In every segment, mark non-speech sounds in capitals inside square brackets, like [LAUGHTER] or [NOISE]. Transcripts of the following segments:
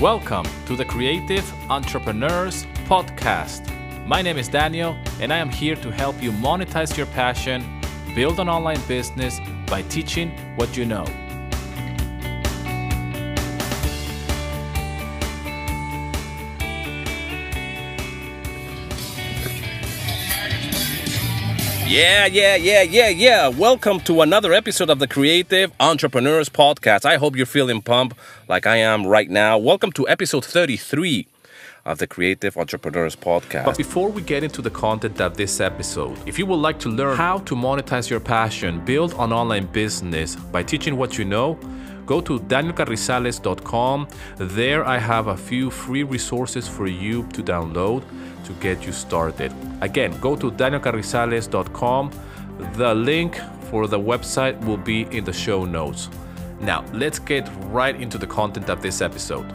Welcome to the Creative Entrepreneurs Podcast. My name is Daniel, and I am here to help you monetize your passion, build an online business by teaching what you know. Yeah, yeah, yeah, yeah, yeah. Welcome to another episode of the Creative Entrepreneurs Podcast. I hope you're feeling pumped like I am right now. Welcome to episode 33 of the Creative Entrepreneurs Podcast. But before we get into the content of this episode, if you would like to learn how to monetize your passion, build an online business by teaching what you know, go to danielcarrizales.com. There I have a few free resources for you to download to get you started. Again, go to danielcarrizales.com. The link for the website will be in the show notes. Now, let's get right into the content of this episode.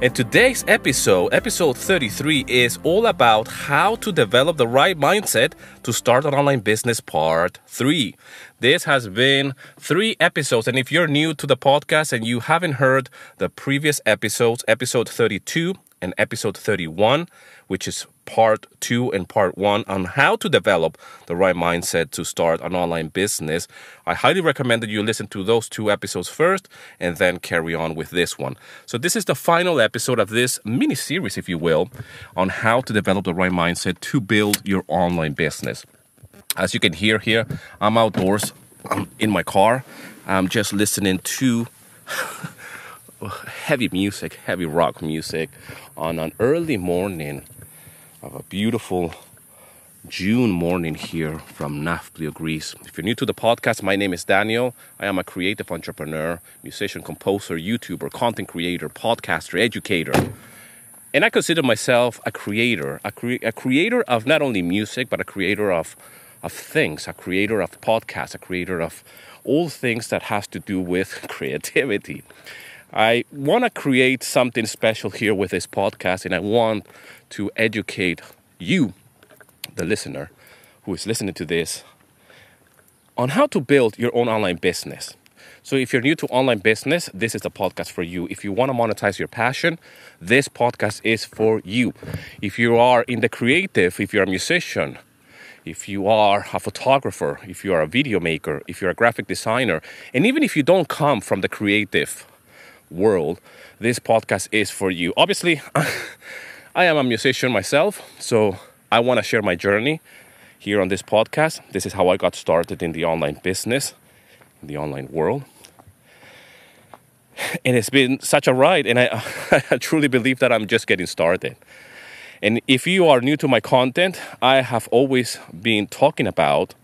And today's episode, episode 33, is all about how to develop the right mindset to start an online business, part three. This has been three episodes. And if you're new to the podcast and you haven't heard the previous episodes, episode 32 and episode 31, which is part two and part one on how to develop the right mindset to start an online business. I highly recommend that you listen to those two episodes first and then carry on with this one. So, this is the final episode of this mini series, if you will, on how to develop the right mindset to build your online business. As you can hear here, I'm outdoors I'm in my car. I'm just listening to [LAUGHS] heavy music, heavy rock music on an early morning of a beautiful June morning here from Nafplio, Greece. If you're new to the podcast, my name is Daniel. I am a creative entrepreneur, musician, composer, YouTuber, content creator, podcaster, educator. And I consider myself a creator, a, cre- a creator of not only music, but a creator of, of things, a creator of podcasts, a creator of all things that has to do with [LAUGHS] creativity. I want to create something special here with this podcast, and I want to educate you, the listener who is listening to this, on how to build your own online business. So, if you're new to online business, this is the podcast for you. If you want to monetize your passion, this podcast is for you. If you are in the creative, if you're a musician, if you are a photographer, if you are a video maker, if you're a graphic designer, and even if you don't come from the creative world, this podcast is for you. Obviously, [LAUGHS] I am a musician myself, so I want to share my journey here on this podcast. This is how I got started in the online business, in the online world. And it's been such a ride, and I, [LAUGHS] I truly believe that I'm just getting started. And if you are new to my content, I have always been talking about,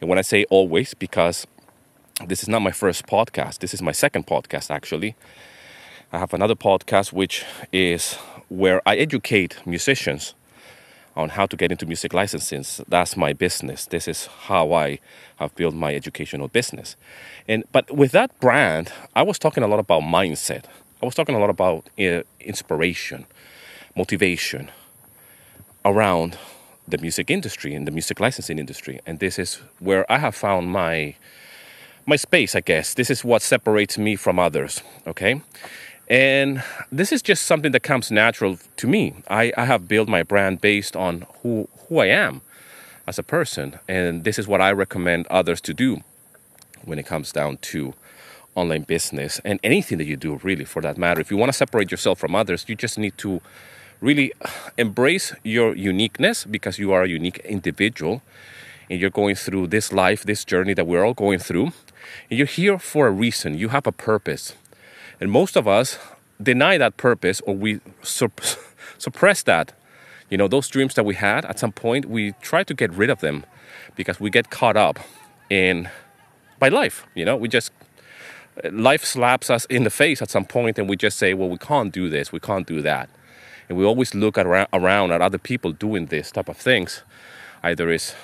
and when I say always, because this is not my first podcast, this is my second podcast actually. I have another podcast which is where I educate musicians on how to get into music licensing. That's my business. This is how I have built my educational business. And but with that brand, I was talking a lot about mindset. I was talking a lot about uh, inspiration, motivation around the music industry and the music licensing industry. And this is where I have found my my space, I guess. This is what separates me from others, okay? And this is just something that comes natural to me. I, I have built my brand based on who, who I am as a person. And this is what I recommend others to do when it comes down to online business and anything that you do, really, for that matter. If you want to separate yourself from others, you just need to really embrace your uniqueness because you are a unique individual and you're going through this life, this journey that we're all going through. And you're here for a reason, you have a purpose. And most of us deny that purpose or we sup- suppress that. You know, those dreams that we had at some point, we try to get rid of them because we get caught up in by life. You know, we just life slaps us in the face at some point and we just say, well, we can't do this, we can't do that. And we always look at, around at other people doing this type of things. Either is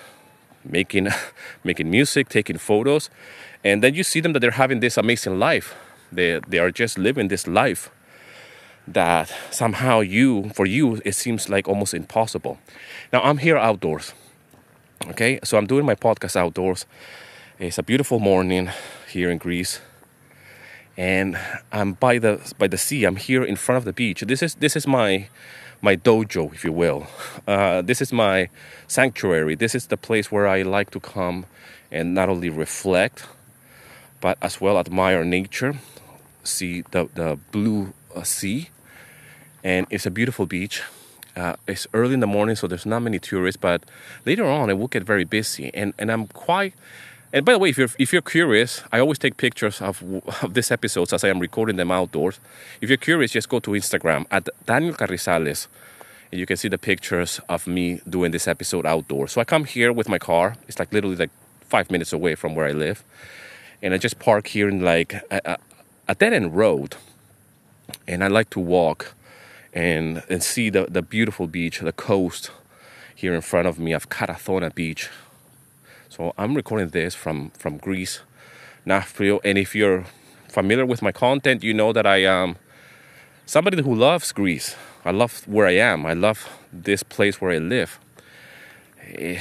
making [LAUGHS] making music, taking photos, and then you see them that they're having this amazing life they, they are just living this life that somehow you, for you, it seems like almost impossible. Now, I'm here outdoors. Okay, so I'm doing my podcast outdoors. It's a beautiful morning here in Greece. and I'm by the by the sea. I'm here in front of the beach. This is this is my my dojo, if you will. Uh, this is my sanctuary. This is the place where I like to come and not only reflect, but as well admire nature, see the the blue uh, sea, and it's a beautiful beach. Uh, it's early in the morning, so there's not many tourists. But later on, it will get very busy, and and I'm quite and by the way, if you're if you're curious, I always take pictures of, [LAUGHS] of these episodes as I am recording them outdoors. If you're curious, just go to Instagram at Daniel Carrizales, and you can see the pictures of me doing this episode outdoors. So I come here with my car. It's like literally like five minutes away from where I live, and I just park here in like a, a dead end road, and I like to walk and and see the the beautiful beach, the coast here in front of me of Karathona Beach so I'm recording this from from Greece, Nafplio, and if you're familiar with my content, you know that I am somebody who loves Greece. I love where I am. I love this place where I live. Eh,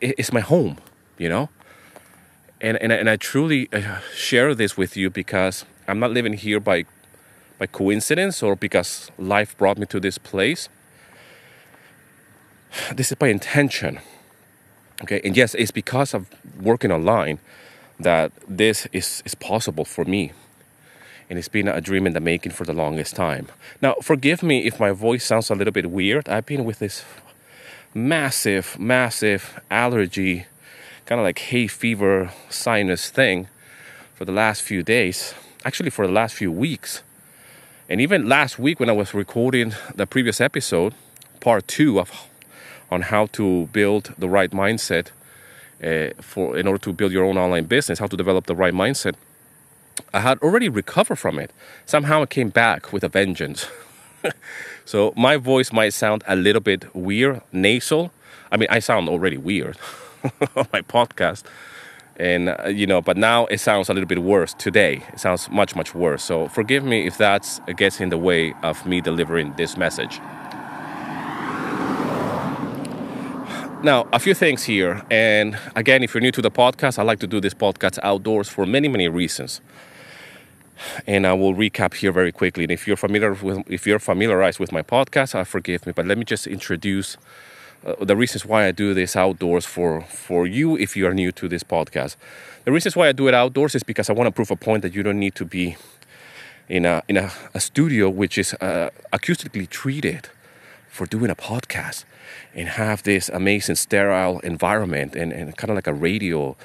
it's my home, you know. And and and I truly uh, share this with you because I'm not living here by by coincidence or because life brought me to this place. This is by intention Okay, and yes, it's because of working online that this is, is possible for me. And it's been a dream in the making for the longest time. Now, forgive me if my voice sounds a little bit weird. I've been with this massive, massive allergy, kind of like hay fever sinus thing for the last few days. Actually, for the last few weeks. And even last week, when I was recording the previous episode, part two of on how to build the right mindset uh, for in order to build your own online business, how to develop the right mindset. I had already recovered from it. Somehow it came back with a vengeance. [LAUGHS] so my voice might sound a little bit weird, nasal. I mean, I sound already weird [LAUGHS] [LAUGHS] on my podcast. And, uh, you know, but now it sounds a little bit worse today. It sounds much, much worse. So forgive me if that gets in the way of me delivering this message. Now, a few things here. And again, if you're new to the podcast, I like to do this podcast outdoors for many, many reasons. And I will recap here very quickly. And if you're familiar with, if you're familiarized with my podcast, I forgive me. But let me just introduce uh, the reasons why I do this outdoors for for you if you are new to this podcast. The reasons why I do it outdoors is because I want to prove a point that you don't need to be in a in a, a studio which is uh, acoustically treated for doing a podcast and have this amazing sterile environment and, and kind of like a radio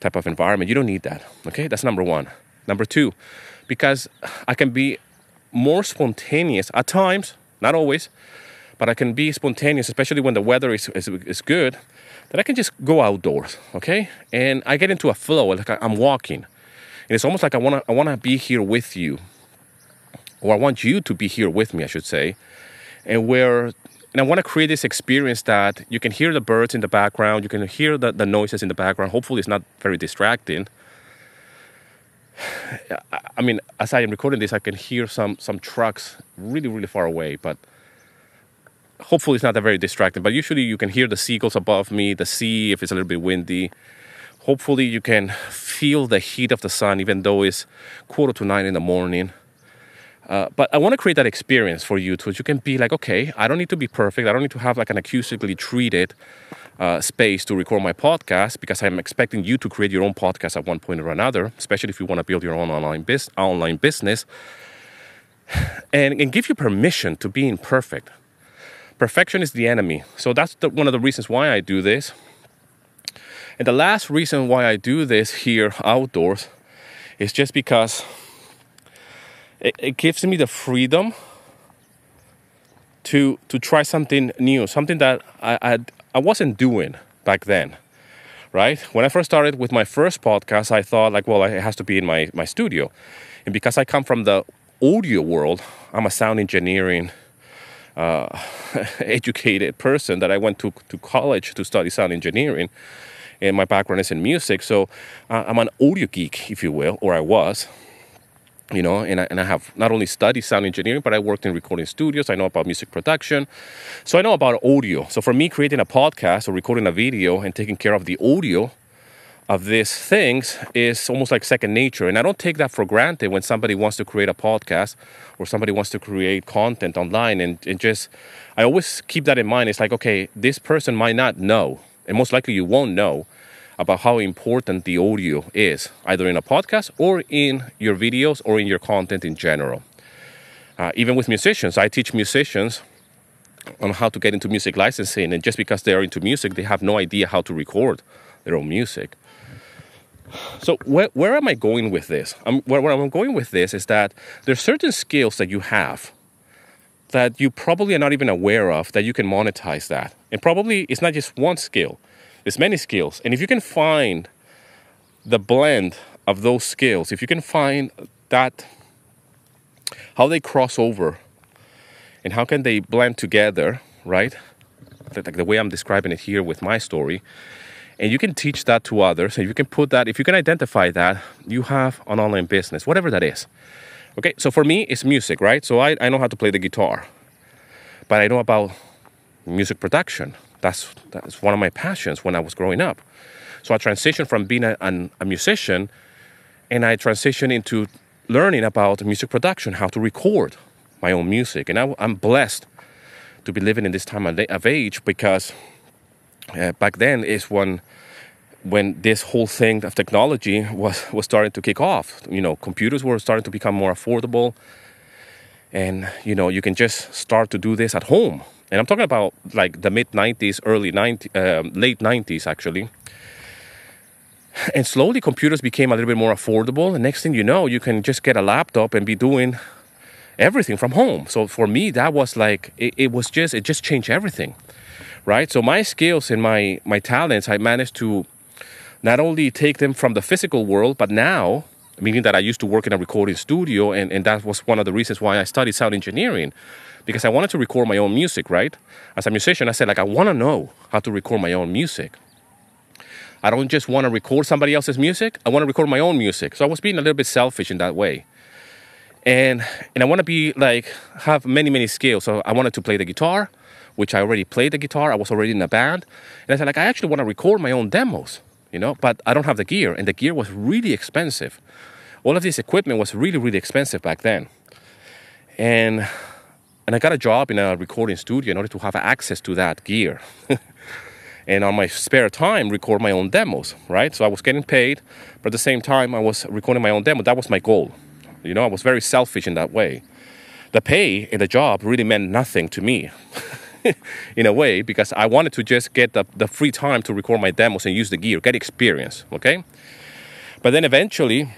type of environment. You don't need that. Okay, that's number one. Number two, because I can be more spontaneous at times, not always, but I can be spontaneous, especially when the weather is, is, is good, that I can just go outdoors, okay? And I get into a flow, like I'm walking. And it's almost like I wanna, I wanna be here with you, or I want you to be here with me, I should say and where and I want to create this experience that you can hear the birds in the background, you can hear the, the noises in the background. Hopefully, it's not very distracting. [SIGHS] I mean, as I am recording this, I can hear some some trucks really, really far away, but hopefully, it's not that very distracting. But usually, you can hear the seagulls above me, the sea if it's a little bit windy. Hopefully, you can feel the heat of the sun, even though it's quarter to nine in the morning. Uh, but I want to create that experience for you so you can be like, okay, I don't need to be perfect. I don't need to have like an acoustically treated uh, space to record my podcast because I'm expecting you to create your own podcast at one point or another, especially if you want to build your own online, bis- online business [SIGHS] and, and give you permission to be imperfect. Perfection is the enemy. So that's the, one of the reasons why I do this. And the last reason why I do this here outdoors is just because it, it gives me the freedom to to try something new, something that I I, I wasn't doing back then, right? When I first started with my first podcast, I thought like, well, it has to be in my my studio, and because I come from the audio world, I'm a sound engineering. Uh, [LAUGHS] educated person that I went to, to college to study sound engineering, and my background is in music. So uh, I'm an audio geek, if you will, or I was you know and I, and I have not only studied sound engineering but i worked in recording studios. I know about music production. So i know about audio. So for me creating a podcast or recording a video and taking care of the audio of these things is almost like second nature. And I don't take that for granted when somebody wants to create a podcast or somebody wants to create content online. And, and just, I always keep that in mind. It's like, okay, this person might not know, and most likely you won't know about how important the audio is, either in a podcast or in your videos or in your content in general. Uh, even with musicians, I teach musicians on how to get into music licensing, and just because they are into music, they have no idea how to record their own music. So where, where am I going with this? I'm, where, where I'm going with this is that there's certain skills that you have that you probably are not even aware of that you can monetize that. And probably it's not just one skill, it's many skills. And if you can find the blend of those skills, if you can find that how they cross over and how can they blend together, right? Like the way I'm describing it here with my story, and you can teach that to others and you can put that if you can identify that you have an online business whatever that is. Okay so for me it's music right? So i, I know how to play the guitar but i know about music production. That's that's one of my passions when i was growing up. So i transitioned from being a, an, a musician and i transitioned into learning about music production how to record my own music. And I, i'm blessed to be living in this time of age because uh, back then is when when this whole thing of technology was was starting to kick off. You know, computers were starting to become more affordable, and you know you can just start to do this at home. And I'm talking about like the mid '90s, early '90s, um, late '90s actually. And slowly, computers became a little bit more affordable. And next thing you know, you can just get a laptop and be doing everything from home. So for me, that was like it, it was just it just changed everything right? So my skills and my my talents, I managed to not only take them from the physical world, but now, meaning that I used to work in a recording studio, and, and that was one of the reasons why I studied sound engineering, because I wanted to record my own music, right? As a musician, I said, like, I want to know how to record my own music. I don't just want to record somebody else's music, I want to record my own music. So I was being a little bit selfish in that way. And and I want to be like have many, many skills. So I wanted to play the guitar, which I already played the guitar. I was already in a band. And I said, like, I actually want to record my own demos, you know, but I don't have the gear. And the gear was really expensive. All of this equipment was really, really expensive back then. And and I got a job in a recording studio in order to have access to that gear. [LAUGHS] and on my spare time, record my own demos, right? So I was getting paid, but at the same time, I was recording my own demo. That was my goal. You know, I was very selfish in that way. The pay in the job really meant nothing to me. [LAUGHS] [LAUGHS] in a way because I wanted to just get the, the free time to record my demos and use the gear, get experience, okay? But then eventually,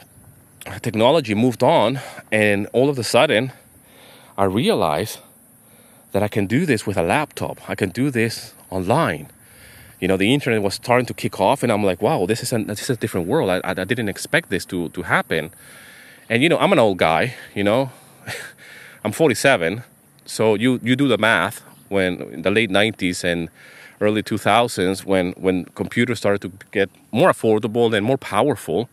technology moved on, and all of a sudden, I realized that I can do this with a laptop. I can do this online. You know, the internet was starting to kick off, and I'm like, wow, this is a, this is a different world. I, I, I didn't expect this to, to happen. And, you know, I'm an old guy, you know, [LAUGHS] I'm 47. So you, you do the math when in the late 90s and early 2000s when when computers started to get more affordable and more powerful.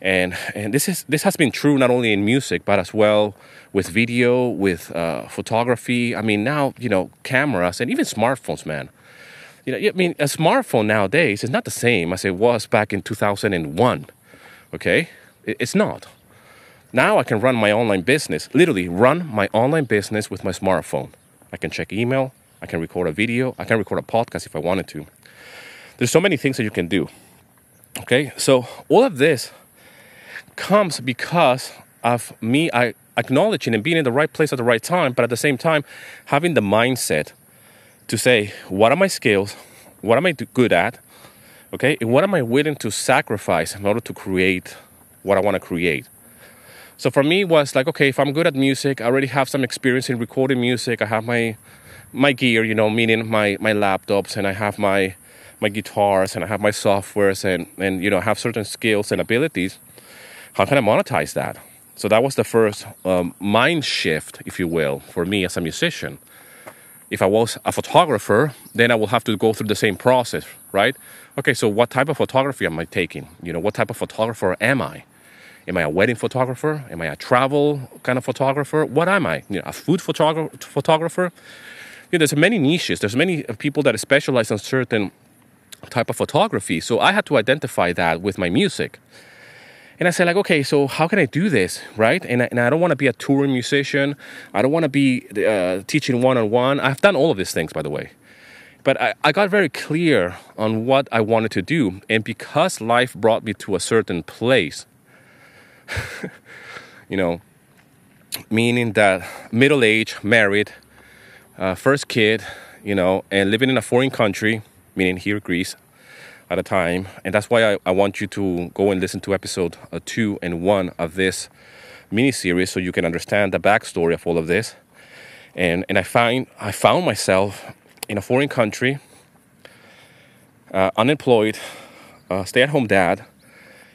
And and this is this has been true not only in music but as well with video with uh, photography. I mean now you know cameras and even smartphones man. You know i mean a smartphone nowadays is not the same as it was back in 2001 okay? It's not. Now i can run my online business literally run my online business with my smartphone I can check email, I can record a video, I can record a podcast if I wanted to. There's so many things that you can do. Okay, so all of this comes because of me I acknowledging and being in the right place at the right time, but at the same time having the mindset to say, what are my skills? What am I good at? Okay, and what am I willing to sacrifice in order to create what I want to create? So for me, it was like, okay, if I'm good at music, I already have some experience in recording music. I have my my gear, you know, meaning my my laptops, and I have my my guitars, and I have my softwares, and and you know, have certain skills and abilities. How can I monetize that? So that was the first um, mind shift, if you will, for me as a musician. If I was a photographer, then I will have to go through the same process, right? Okay, so what type of photography am I taking? You know, what type of photographer am I? Am I a wedding photographer? Am I a travel kind of photographer? What am I? You know, a food photogra- photographer? You know, there's many niches. There's many people that specialize in certain type of photography. So I had to identify that with my music. And I said, like, okay, so how can I do this, right? And I, and I don't want to be a touring musician. I don't want to be uh, teaching one on one. I've done all of these things, by the way. But I, I got very clear on what I wanted to do. And because life brought me to a certain place, [LAUGHS] you know, meaning that middle age, married, uh, first kid, you know, and living in a foreign country, meaning here, Greece, at a time. And that's why I, I want you to go and listen to episode uh, two and one of this mini series so you can understand the backstory of all of this. And, and I, find, I found myself in a foreign country, uh, unemployed, uh, stay at home dad.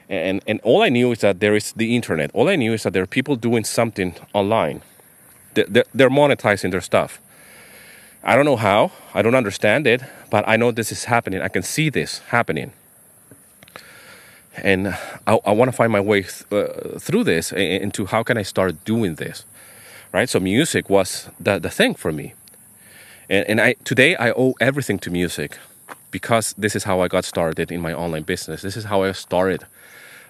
And, and all I knew is that there is the internet. All I knew is that there are people doing something online. They're, monetizing their stuff. I don't know how, I don't understand it, but I know this is happening. I can see this happening. And I, I want to find my way th- uh, through this into how can I start doing this, right? So music was the, the thing for me. And, and I, today I owe everything to music because this is how I got started in my online business. This is how I started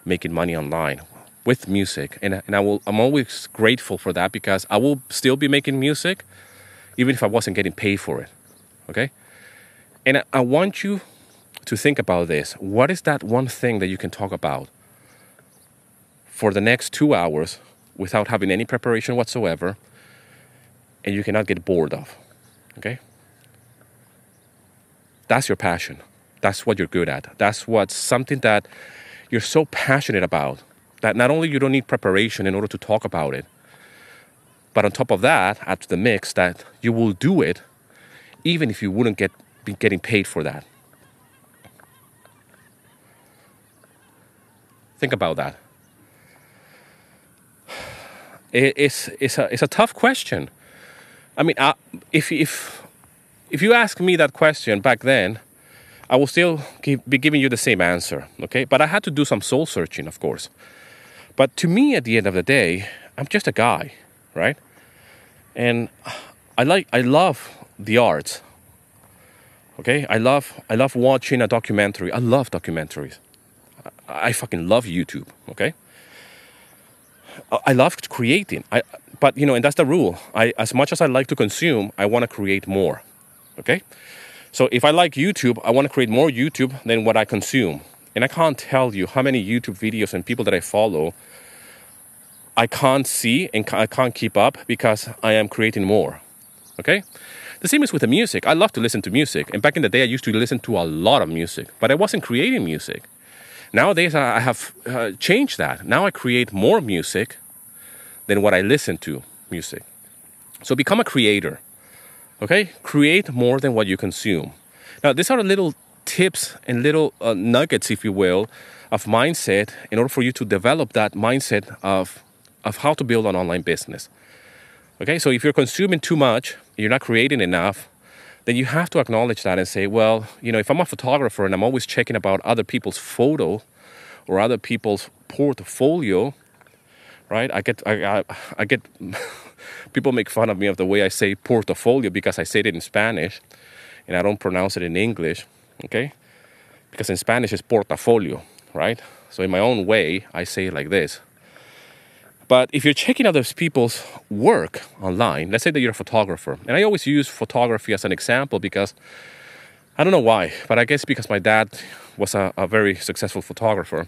making money online with music. And, and I will, I'm always grateful for that because I will still be making music even if I wasn't getting paid for it. Okay? And I want you to think about this. What is that one thing that you can talk about for the next two hours without having any preparation whatsoever and you cannot get bored of? Okay? That's your passion. That's what you're good at. That's what's something that you're so passionate about that not only you don't need preparation in order to talk about it, but on top of that, add to the mix that you will do it even if you wouldn't get be getting paid for that. Think about that. it's, it's, a, it's a tough question. I mean, uh, if, if, if you ask me that question back then, I will still be giving you the same answer, okay? But I had to do some soul searching, of course. But to me, at the end of the day, I'm just a guy right? And I like I love the art. Okay, I love I love watching a documentary. I love documentaries. I, I fucking love YouTube. Okay, I love creating. I but you know, and that's the rule. I as much as I like to consume, I want to create more. Okay, so if I like YouTube, I want to create more YouTube than what I consume. And I can't tell you how many YouTube videos and people that I follow I can't see and I can't keep up because I am creating more. Okay? The same is with the music. I love to listen to music. And back in the day, I used to listen to a lot of music, but I wasn't creating music. Nowadays, I have uh, changed that. Now I create more music than what I listen to music. So become a creator. Okay? Create more than what you consume. Now, these are little tips and little uh, nuggets, if you will, of mindset in order for you to develop that mindset of of how to build an online business. Okay, so if you're consuming too much, you're not creating enough, then you have to acknowledge that and say, well, you know, if I'm a photographer and I'm always checking about other people's photo or other people's portfolio, right? I get, I, I, I get, people make fun of me of the way I say portfolio because I say it in Spanish and I don't pronounce it in English, okay? Because in Spanish it's portafolio, right? So in my own way, I say it like this. But if you're checking those people's work online, let's say that you're a photographer, and I always use photography as an example because I don't know why, but I guess because my dad was a, a very successful photographer.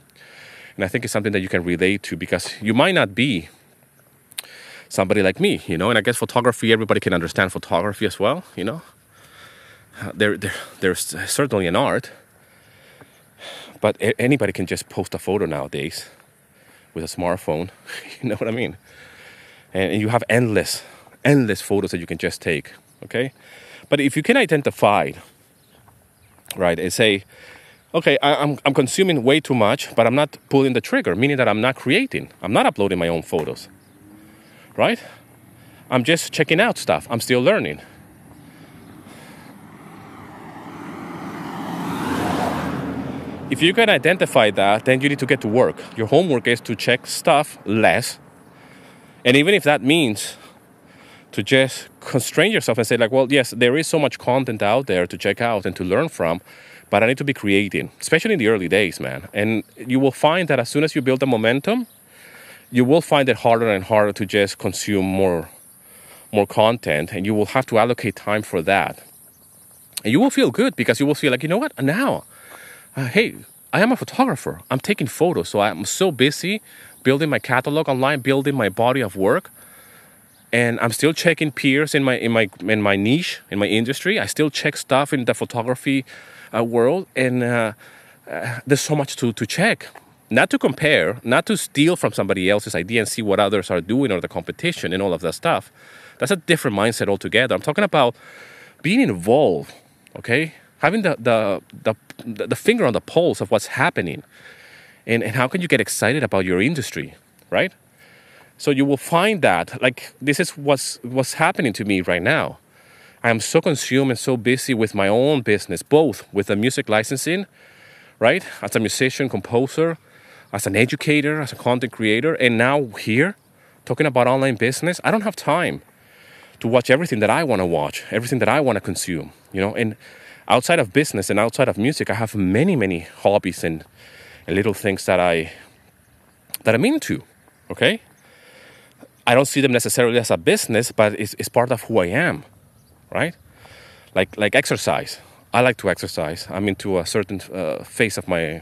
And I think it's something that you can relate to because you might not be somebody like me, you know, and I guess photography, everybody can understand photography as well, you know. Uh, there, there, there's certainly an art, but anybody can just post a photo nowadays with a smartphone. [LAUGHS] you know what I mean? And you have endless, endless photos that you can just take. Okay, but if you can identify, right, and say, okay, I, I'm I'm consuming way too much, but I'm not pulling the trigger, meaning that I'm not creating, I'm not uploading my own photos. Right? I'm just checking out stuff. I'm still learning. If you can identify that, then you need to get to work. Your homework is to check stuff less. And even if that means to just constrain yourself and say, like, well, yes, there is so much content out there to check out and to learn from, but I need to be creating, especially in the early days, man. And you will find that as soon as you build the momentum, you will find it harder and harder to just consume more more content and you will have to allocate time for that. And you will feel good because you will feel like, you know what, now, uh, hey, I am a photographer. I'm taking photos. So I'm so busy building my catalog online, building my body of work. And I'm still checking peers in my in my in my niche in my industry. I still check stuff in the photography uh, world, and uh, uh, there's so much to to check. Not to compare, not to steal from somebody else's idea and see what others are doing or the competition and all of that stuff, that's a different mindset altogether. I'm talking about being involved, okay? Having the, the, the, the finger on the pulse of what's happening. And, and how can you get excited about your industry, right? So you will find that, like, this is what's, what's happening to me right now. I am so consumed and so busy with my own business, both with the music licensing, right? As a musician, composer, as an educator, as a content creator, and now here talking about online business. I don't have time to watch everything that I want to watch, everything that I want to consume, you know. And outside of business and outside of music, I have many, many hobbies and, and little things that I that I'm into. Okay, I don't see them necessarily as a business, but it's, it's part of who I am, right? Like like exercise. I like to exercise. I'm into a certain uh, phase of my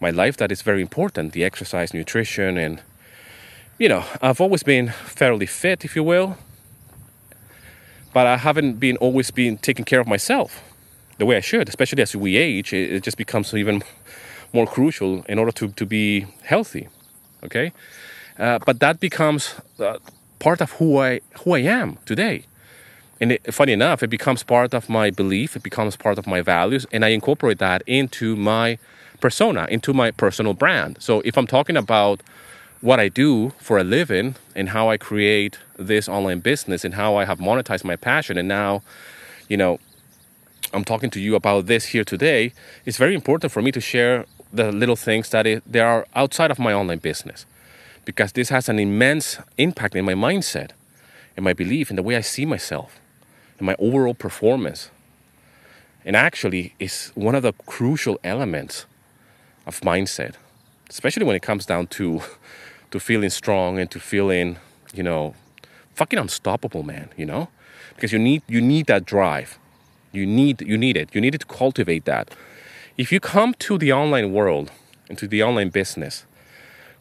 my life that is very important: the exercise, nutrition, and you know, I've always been fairly fit, if you will but I haven't been always been taking care of myself the way I should, especially as we age. It, just becomes even more crucial in order to, to be healthy. Okay, uh, but that becomes uh, part of who I who I am today. And it, funny enough, it becomes part of my belief. It becomes part of my values, and I incorporate that into my persona, into my personal brand. So if I'm talking about what I do for a living and how I create this online business and how I have monetized my passion. And now, you know, I'm talking to you about this here today. It's very important for me to share the little things that it, they are outside of my online business because this has an immense impact in my mindset and my belief in the way I see myself and my overall performance. And actually, is one of the crucial elements of mindset, especially when it comes down to to feeling strong and to feeling, you know, fucking unstoppable, man, you know? Because you need you need that drive. You need you need it. You need to cultivate that. If you come to the online world, and to the online business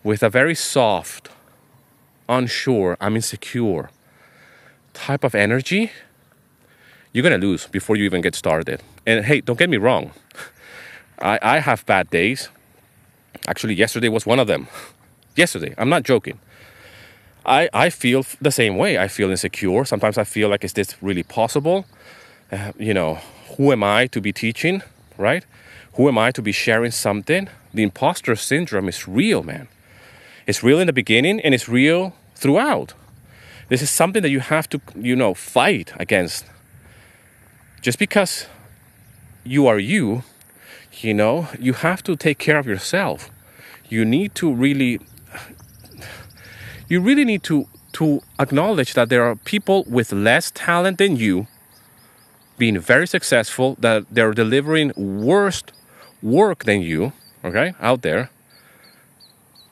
with a very soft, unsure, I'm insecure type of energy, you're gonna lose before you even get started. And hey, don't get me wrong. [LAUGHS] I, I have bad days. Actually, yesterday was one of them yesterday. I'm not joking. I, I feel the same way. I feel insecure. Sometimes I feel like, is this really possible? Uh, you know, who am I to be teaching, right? Who am I to be sharing something? The imposter syndrome is real, man. It's real in the beginning and it's real throughout. This is something that you have to, you know, fight against. Just because you are you, you know, you have to take care of yourself. You need to really you really need to to acknowledge that there are people with less talent than you being very successful that they're delivering worse work than you okay out there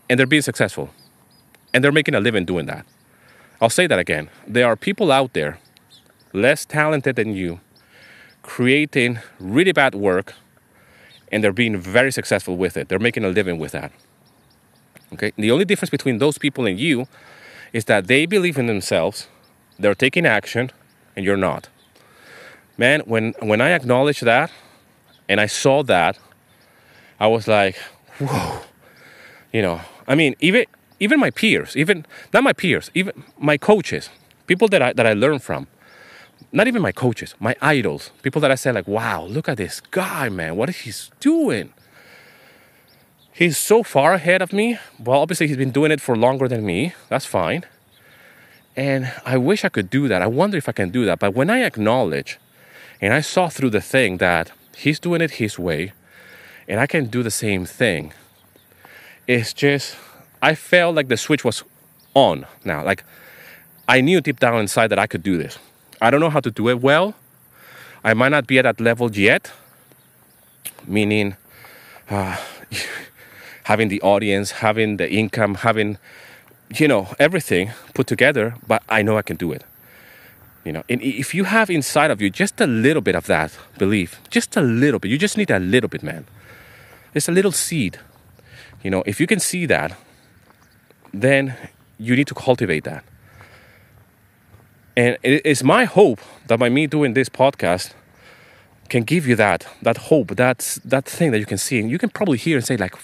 and they're being successful. And they're making a living doing that. I'll say that again. There are people out there less talented than you creating really bad work and they're being very successful with it they're making a living with that Okay? The only difference between those people and you is that they believe in themselves, they're taking action, and you're not. Man, when when I acknowledged that and I saw that, I was like, whoa. You know, I mean, even even my peers, even not my peers, even my coaches, people that I that I learn from, not even my coaches, my idols, people that I say like, wow, look at this guy, man, what is he doing? He's so far ahead of me. Well, obviously, he's been doing it for longer than me. That's fine. And I wish I could do that. I wonder if I can do that. But when I acknowledge and I saw through the thing that he's doing it his way and I can do the same thing, it's just, I felt like the switch was on now. Like, I knew deep down inside that I could do this. I don't know how to do it well. I might not be at that level yet, meaning uh, [LAUGHS] having the audience, having the income, having you know everything put together. But I know I can do it. You know, and if you have inside of you just a little bit of that belief, just a little bit, you just need a little bit, man. It's a little seed. You know, if you can see that, then you need to cultivate that. And it is my hope that by me doing this podcast can give you that that hope, that that thing that you can see, and you can probably hear and say like,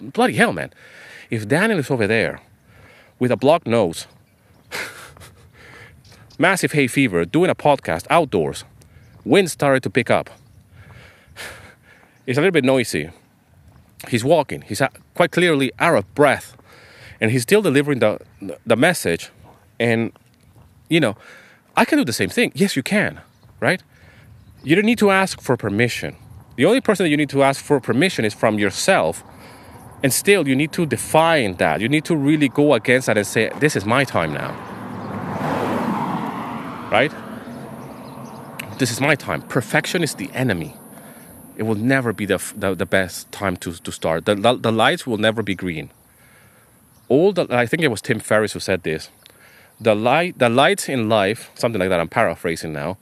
"Bloody hell, man! If Daniel is over there with a blocked nose, [LAUGHS] massive hay fever, doing a podcast outdoors, wind started to pick up. It's a little bit noisy. He's walking. He's quite clearly out of breath, and he's still delivering the the message. And you know, I can do the same thing. Yes, you can, right? You don't need to ask for permission. The only person that you need to ask for permission is from yourself. And still, you need to define that. You need to really go against that and say, This is my time now. Right? This is my time. Perfection is the enemy. It will never be the, the, the best time to, to start. The, the, the lights will never be green. All the, I think it was Tim Ferriss who said this the light the light in life something like that i'm paraphrasing now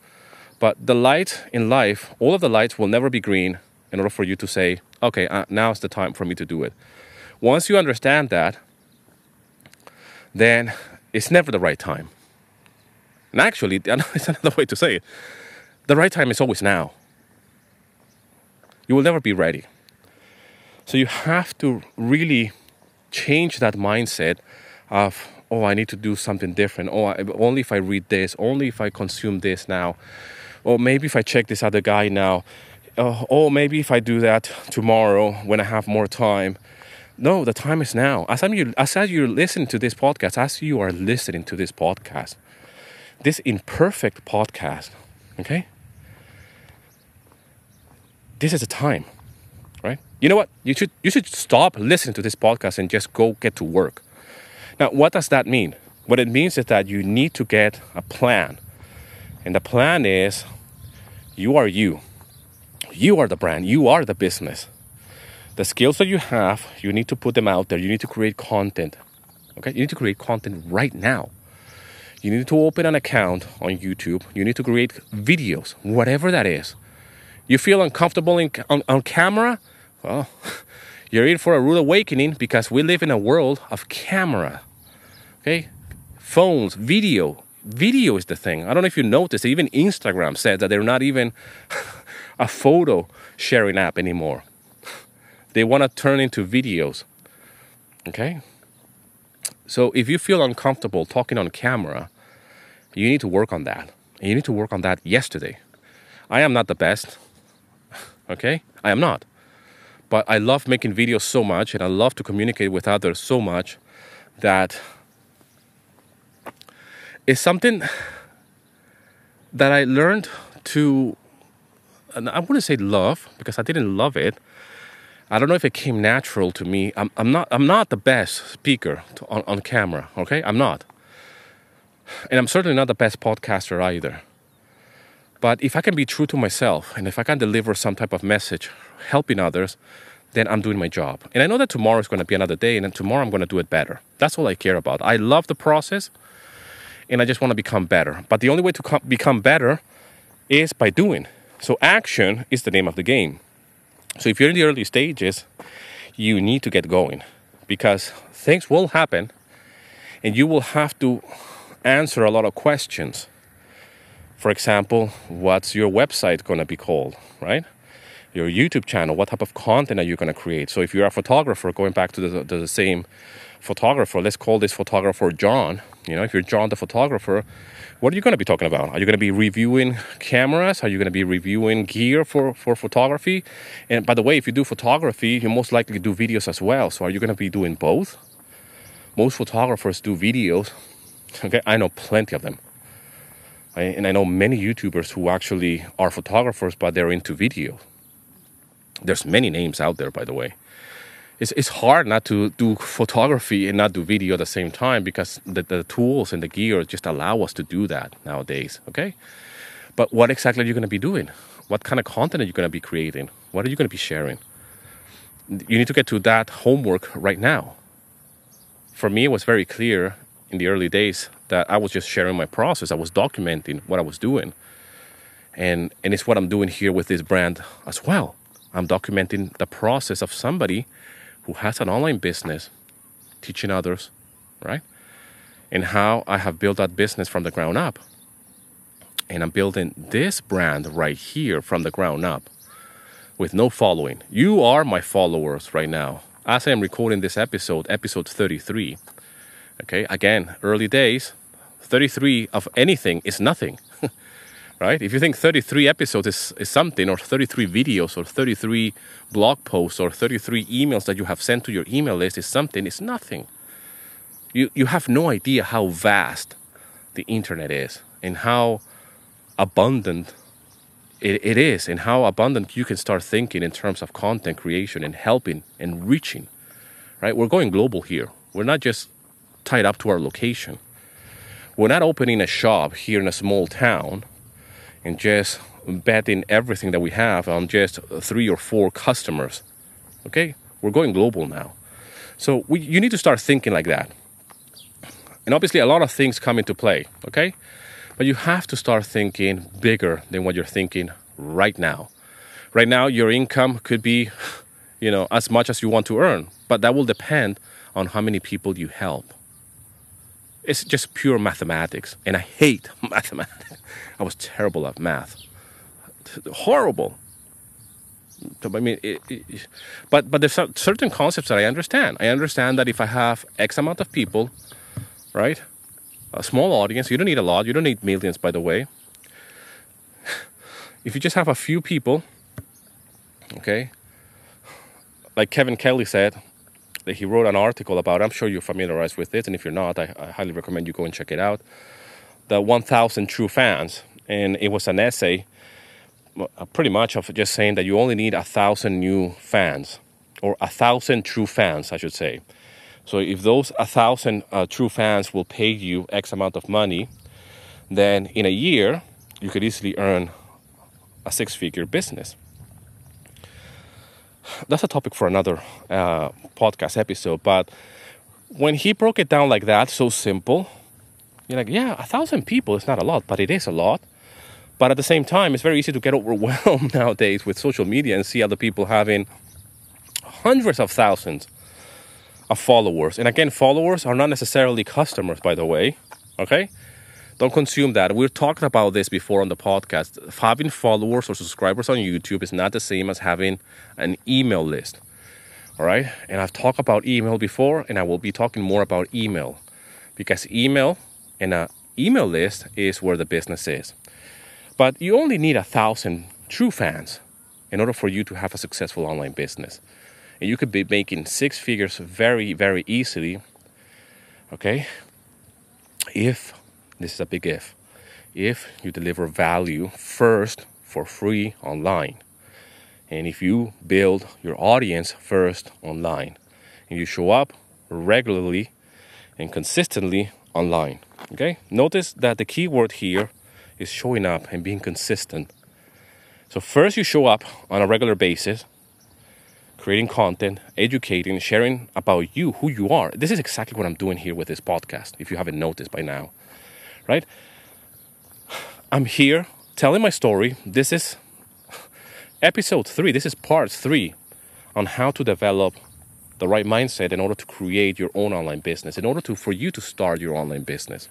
but the light in life all of the lights will never be green in order for you to say okay uh, now's the time for me to do it. Once you understand that then it's never the right time. And actually [LAUGHS] it's another way to say it. The right time is always now. You will never be ready. So you have to really change that mindset of oh, I need to do something different. Oh, I, only if I read this, only if I consume this now. Or maybe if I check this other guy now. Uh, oh, maybe if I do that tomorrow when I have more time. No, the time is now. As, I'm, you, as you're listening to this podcast, as you are listening to this podcast, this imperfect podcast, okay? This is the time, right? You know what? You should you should stop listening to this podcast and just go get to work. Now, what does that mean? What it means is that you need to get a plan. And the plan is you are you. You are the brand. You are the business. The skills that you have, you need to put them out there. You need to create content. Okay? You need to create content right now. You need to open an account on YouTube. You need to create videos, whatever that is. You feel uncomfortable in, on, on camera? Well, [LAUGHS] you're in for a rude awakening because we live in a world of camera. Okay? Phones, video. Video is the thing. I don't know if you noticed, even Instagram said that they're not even [LAUGHS] a photo sharing app anymore. They want to turn into videos. Okay? So if you feel uncomfortable talking on camera, you need to work on that. You need to work on that yesterday. I am not the best. [LAUGHS] Okay? I am not. But I love making videos so much and I love to communicate with others so much that is something that I learned to, I wouldn't say love because I didn't love it. I don't know if it came natural to me. I'm, I'm not I'm not the best speaker to, on, on camera, okay? I'm not. And I'm certainly not the best podcaster either. But if I can be true to myself and if I can deliver some type of message helping others, then I'm doing my job. And I know that tomorrow is going to be another day and then tomorrow I'm going to do it better. That's all I care about. I love the process and I just want to become better. But the only way to com- become better is by doing. So action is the name of the game. So if you're in the early stages, you need to get going because things will happen and you will have to answer a lot of questions. For example, what's your website going to be called, right? Your YouTube channel, what type of content are you going to create? So if you're a photographer, going back to the, the same photographer, let's call this photographer John. You know, if you're John the photographer, what are you going to be talking about? Are you going to be reviewing cameras? Are you going to be reviewing gear for, for photography? And by the way, if you do photography, you most likely do videos as well. So are you going to be doing both? Most photographers do videos. Okay, I know plenty of them. I, and I know many YouTubers who actually are photographers, but they're into video. There's many names out there, by the way it's, it's hard not to do photography and not do video at the same time because the, the tools and the gear just allow us to do that nowadays okay but what exactly are you going to be doing what kind of content are you going to be creating What are you going to be sharing? You need to get to that homework right now. For me, it was very clear in the early days that I was just sharing my process. I was documenting what I was doing. And, and it's what I'm doing here with this brand as well. I'm documenting the process of somebody who has an online business, teaching others, right? And how I have built that business from the ground up. And I'm building this brand right here from the ground up with no following. You are my followers right now. As I am recording this episode, episode 33. Okay, again, early days, 33 of anything is nothing. Right? If you think 33 episodes is, is something, or 33 videos, or 33 blog posts, or 33 emails that you have sent to your email list is something, it's nothing. You, you have no idea how vast the internet is and how abundant it, it is, and how abundant you can start thinking in terms of content creation and helping and reaching. Right? We're going global here. We're not just tied up to our location. We're not opening a shop here in a small town and just betting everything that we have on just three or four customers. Okay? We're going global now. So we, you need to start thinking like that. And obviously, a lot of things come into play, okay? But you have to start thinking bigger than what you're thinking right now. Right now, your income could be, you know, as much as you want to earn, but that will depend on how many people you help. It's just pure mathematics, and I hate [LAUGHS] mathematics. I was terrible at math, horrible. I mean, it, it, but but there's certain concepts that I understand. I understand that if I have X amount of people, right, a small audience, you don't need a lot. You don't need millions, by the way. If you just have a few people, okay, like Kevin Kelly said, he wrote an article about. I'm sure you're familiarized with it, and if you're not, I, I highly recommend you go and check it out. The 1,000 True Fans, and it was an essay, uh, pretty much of just saying that you only need a thousand new fans, or a thousand true fans, I should say. So if those a thousand uh, true fans will pay you X amount of money, then in a year you could easily earn a six-figure business that's a topic for another uh, podcast episode. But when he broke it down like that, so simple, you're like, yeah, a thousand people is not a lot, but it is a lot. But at the same time, it's very easy to get [LAUGHS] overwhelmed nowadays with social media and see other people having hundreds of thousands of followers. And again, followers are not necessarily customers, by the way. Okay? Don't consume that. We've talked about this before on the podcast. Having followers or subscribers on YouTube is not the same as having an email list. All right? And I've talked about email before, and I will be talking more about email because email and an email list is where the business is. But you only need a thousand true fans in order for you to have a successful online business. And you could be making six figures very, very easily. Okay? If this is a big if, if you deliver value first for free online, and if you build your audience first online, and you show up regularly and consistently online. Okay? Notice that the key word here is showing up and being consistent. So, first, you show up on a regular basis, creating content, educating, sharing about you, who you are. This is exactly what I'm doing here with this podcast, if you haven't noticed by now right? I'm here telling my story. This is episode three, this is part three on how to develop the right mindset in order to create your own online business, in order to for you to start your online business.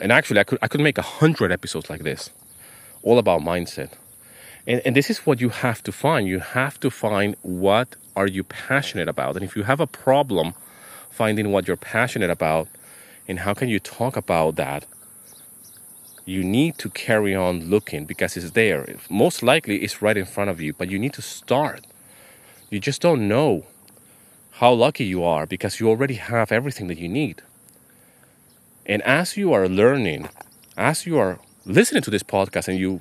And actually, I could I could make a hundred episodes like this, all about mindset. And, and this is what you have to find. You have to find what are you passionate about. And if you have a problem finding what you're passionate about, and how can you talk about that? You need to carry on looking because it's there. Most likely, it's right in front of you, but you need to start. You just don't know how lucky you are because you already have everything that you need. And as you are learning, as you are listening to this podcast and you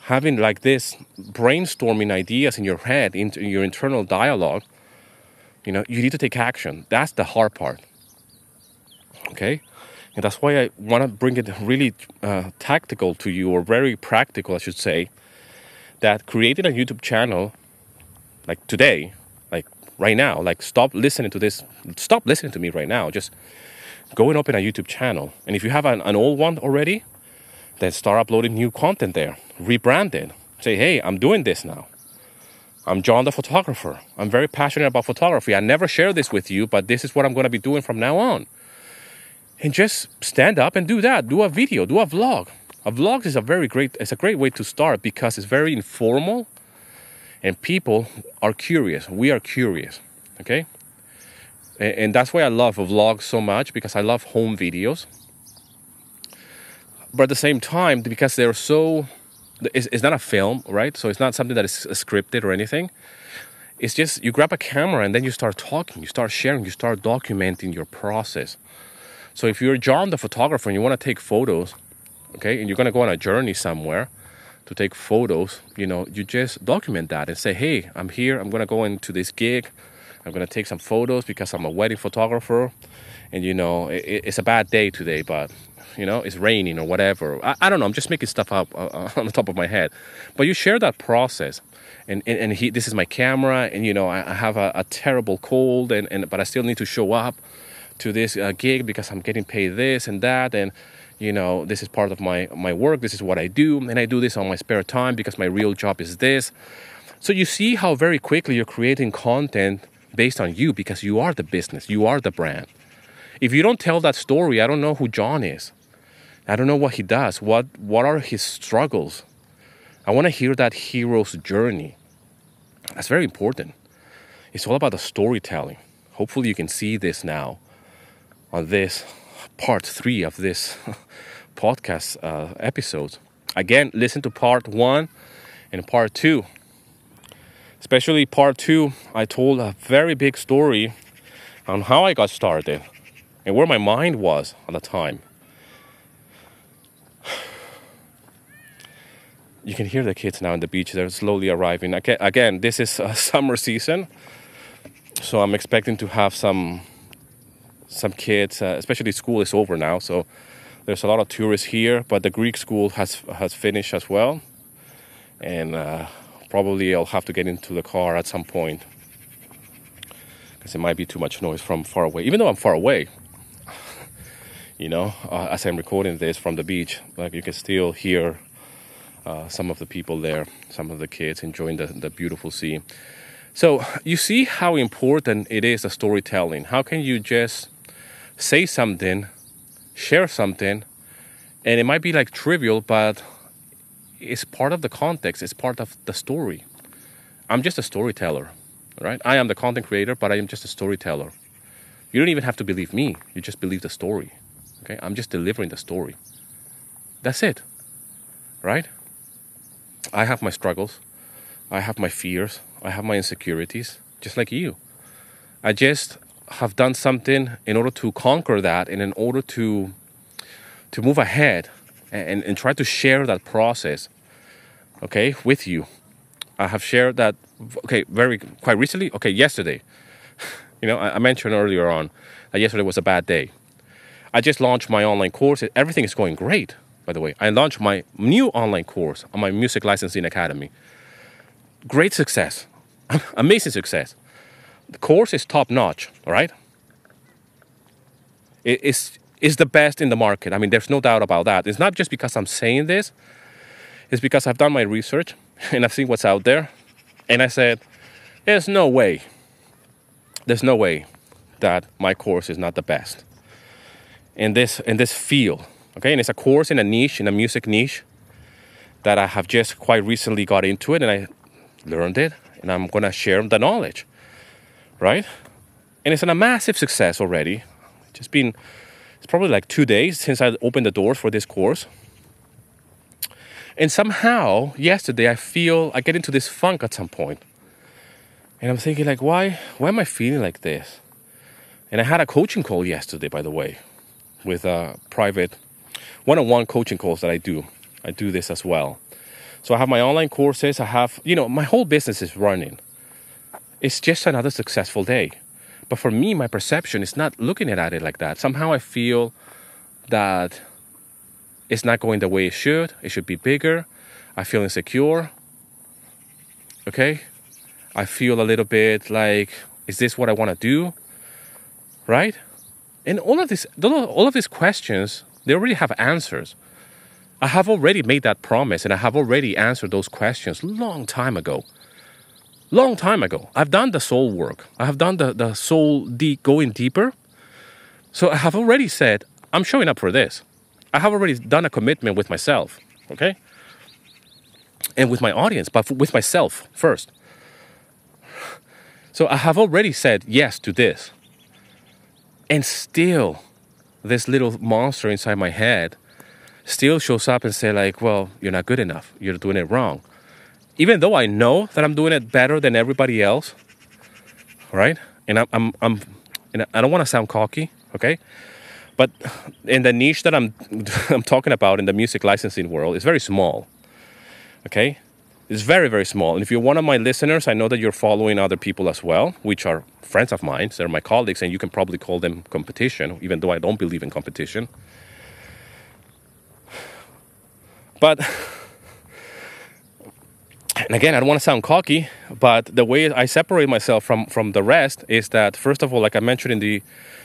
having like this brainstorming ideas in your head, in your internal dialogue, you know, you need to take action. That's the hard part. Okay? And that's why I want to bring it really uh, tactical to you, or very practical, I should say. that creating a YouTube channel like today, like right now, like stop listening to this, stop listening to me right now. Just go and open a YouTube channel. And if you have an, an old one already, then start uploading new content there. Rebrand it. Say, hey, I'm doing this now. I'm John the photographer. I'm very passionate about photography. I never share this with you, but this is what I'm going to be doing from now on. And just stand up and do that. Do a video, do a vlog. A vlog is a very great it's a great way to start because it's very informal and people are curious. We are curious, okay? And, and that's why I love vlogs so much because I love home videos. But at the same time, because they're so it's, it's not a film, right? So it's not something that is scripted or anything. It's just you grab a camera and then you start talking, you start sharing, you start documenting your process. So if you're John the photographer and you want to take photos, okay, and you're going to go on a journey somewhere to take photos, you know, you just document that and say, hey, I'm here, I'm going to go into this gig, I'm going to take some photos because I'm a wedding photographer, and you know, it, it's a bad day today, but you know, it's raining or whatever. I, I don't know. I'm just making stuff up uh, uh [LAUGHS] on the top of my head. But you share that process. And, and, and he, this is my camera, and you know, I, I have a, a, terrible cold, and, and but I still need to show up to this uh, gig because I'm getting paid this and that, and you know, this is part of my my work. This is what I do, and I do this on my spare time because my real job is this. So you see how very quickly you're creating content based on you because you are the business, you are the brand. If you don't tell that story, I don't know who John is. I don't know what he does. What what are his struggles? I want to hear that hero's journey. That's very important. It's all about the storytelling. Hopefully, you can see this now on this part three of this [LAUGHS] podcast uh, episode. Again, listen to part one and part two. Especially part two, I told a very big story on how I got started and where my mind was at the time. [SIGHS] you can hear the kids now on the beach. They're slowly arriving. Again, this is [LAUGHS] summer season, so I'm expecting to have some some kids, uh, especially school is over now. So there's a lot of tourists here, but the Greek school has has finished as well, and uh, probably I'll have to get into the car at some point because it might be too much noise from far away. Even though I'm far away, [LAUGHS] you know, uh, as I'm recording this from the beach, like you can still hear uh, some of the people there, some of the kids enjoying the, the beautiful sea. So you see how important it is the storytelling. How can you just say something, share something, and it might be like trivial, but it's part of the context, it's part of the story. I'm just a storyteller, right? I am the content creator, but I am just a storyteller. You don't even have to believe me, you just believe the story. Okay? I'm just delivering the story. That's it. Right? I have my struggles, I have my fears, I have my insecurities, just like you. I just have done something in order to conquer that and in order to to move ahead and, and try to share that process okay with you i have shared that okay very quite recently okay yesterday [LAUGHS] you know I, I mentioned earlier on that yesterday was a bad day i just launched my online course everything is going great by the way. I launched my new online course on my music licensing academy. Great success, [LAUGHS] amazing success. The course is top notch, right? It is, is the best in the market. I mean, there's no doubt about that. It's not just because I'm saying this, it's because I've done my research [LAUGHS] and I've seen what's out there. And I said, there's no way, there's no way that my course is not the best in this in this field Okay, and it's a course in a niche, in a music niche that I have just quite recently got into it and I learned it and I'm gonna share the knowledge, right? And it's a massive success already. It's Just been, it's probably like two days since I opened the doors for this course. And somehow, yesterday, I feel I get into this funk at some point. And I'm thinking, like, why, why am I feeling like this? And I had a coaching call yesterday, by the way, with a private one-on-one coaching calls that I do. I do this as well. So I have my online courses. I have, you know, my whole business is running. It's just another successful day. But for me, my perception is not looking at it like that. Somehow I feel that it's not going the way it should. It should be bigger. I feel insecure. Okay? I feel a little bit like, is this what I want to do? Right? And all of this, all of these questions, they already have answers. I have already made that promise and I have already answered those questions long time ago. Long time ago. I've done the soul work. I have done the, the soul deep going deeper. So I have already said, I'm showing up for this. I have already done a commitment with myself, okay? And with my audience, but with myself first. So I have already said yes to this. And still, this little monster inside my head still shows up and say like, well, you're not good enough. You're doing it wrong. Even though I know that I'm doing it better than everybody else, right? And I'm, I'm, I'm and I don't want to sound cocky, okay? But in the niche that I'm, [LAUGHS] I'm talking about in the music licensing world, it's very small, okay? It's very, very small. And if you're one of my listeners, I know that you're following other people as well, which are friends of mine. They're my colleagues, and you can probably call them competition, even though I don't believe in competition. But, and again, I don't want to sound cocky, but the way I separate myself from, from the rest is that, first of all, like I mentioned in the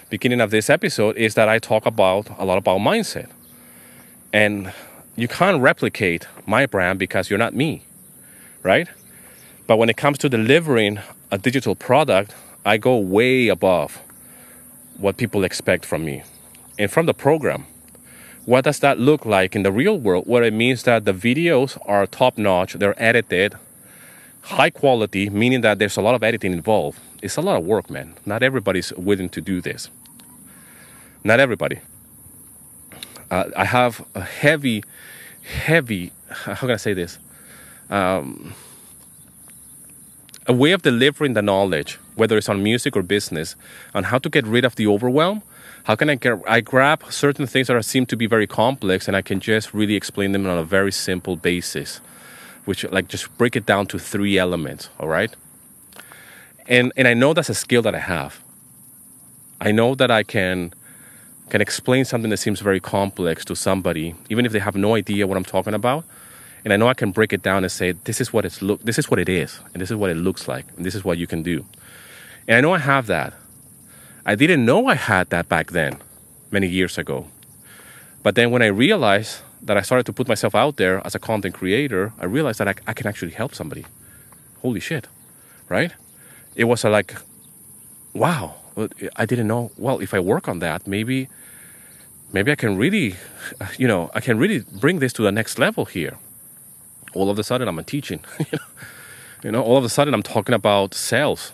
beginning of this episode, is that I talk about a lot about mindset. And you can't replicate my brand because you're not me, right? But when it comes to delivering a digital product, I go way above what people expect from me and from the program. What does that look like in the real world? What it means that the videos are top notch, they're edited, high quality, meaning that there's a lot of editing involved. It's a lot of work, man. Not everybody's willing to do this. Not everybody. Uh, I have a heavy, heavy, [LAUGHS] how can I say this? Um, a way of delivering the knowledge, whether it's on music or business, on how to get rid of the overwhelm how can I get I grab certain things that are, seem to be very complex and I can just really explain them on a very simple basis, which like just break it down to three elements. All right, and and I know that's a skill that I have. I know that I can can explain something that seems very complex to somebody, even if they have no idea what I'm talking about. And I know I can break it down and say, this is what it's look, this is what it is, and this is what it looks like, and this is what you can do. And I know I have that. I didn't know I had that back then, many years ago. But then when I realized that I started to put myself out there as a content creator, I realized that I, I can actually help somebody. Holy shit, right? It was like, wow, I didn't know. Well, if I work on that, maybe, maybe I can really, [LAUGHS] you know, I can really bring this to the next level here. All of a sudden, I'm teaching. [LAUGHS] you know, all of a sudden, I'm talking about sales